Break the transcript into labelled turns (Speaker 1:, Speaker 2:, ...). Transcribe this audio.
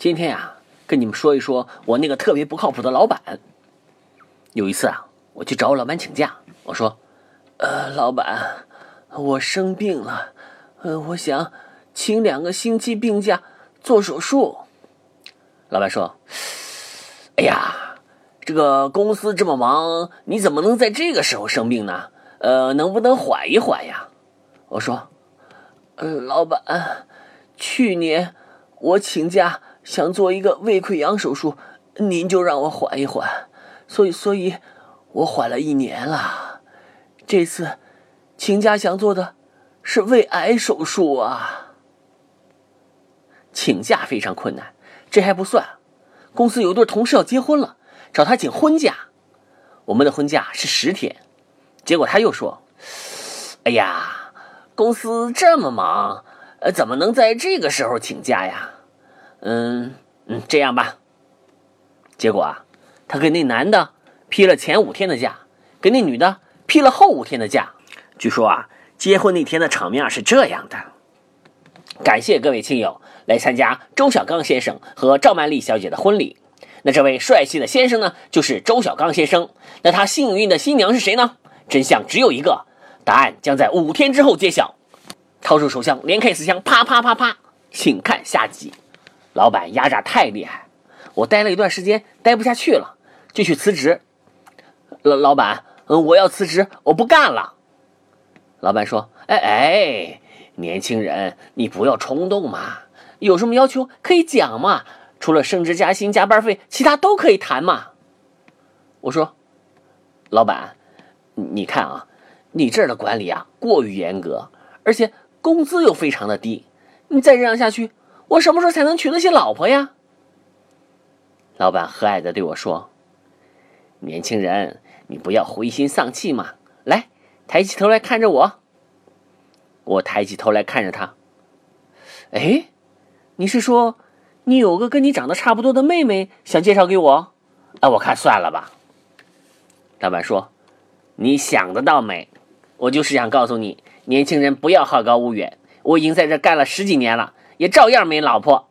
Speaker 1: 今天呀，跟你们说一说我那个特别不靠谱的老板。有一次啊，我去找我老板请假，我说：“呃，老板，我生病了，呃，我想请两个星期病假做手术。”老板说：“哎呀，这个公司这么忙，你怎么能在这个时候生病呢？呃，能不能缓一缓呀？”我说：“呃，老板，去年我请假想做一个胃溃疡手术，您就让我缓一缓，所以，所以，我缓了一年了。这次请假想做的是胃癌手术啊。请假非常困难。”这还不算，公司有一对同事要结婚了，找他请婚假。我们的婚假是十天，结果他又说：“哎呀，公司这么忙，呃，怎么能在这个时候请假呀？”嗯嗯，这样吧。结果啊，他给那男的批了前五天的假，给那女的批了后五天的假。据说啊，结婚那天的场面是这样的。感谢各位亲友。来参加周小刚先生和赵曼丽小姐的婚礼。那这位帅气的先生呢，就是周小刚先生。那他幸运的新娘是谁呢？真相只有一个，答案将在五天之后揭晓。掏出手枪，连开四枪，啪啪啪啪，请看下集。老板压榨太厉害，我待了一段时间，待不下去了，就去辞职。老老板，嗯，我要辞职，我不干了。老板说：“哎哎，年轻人，你不要冲动嘛。”有什么要求可以讲嘛？除了升职加薪、加班费，其他都可以谈嘛。我说，老板，你看啊，你这儿的管理啊过于严格，而且工资又非常的低，你再这样下去，我什么时候才能娶得起老婆呀？老板和蔼的对我说：“年轻人，你不要灰心丧气嘛，来，抬起头来看着我。”我抬起头来看着他，哎。你是说，你有个跟你长得差不多的妹妹想介绍给我？哎，我看算了吧。老板说：“你想得到美，我就是想告诉你，年轻人不要好高骛远。我已经在这干了十几年了，也照样没老婆。”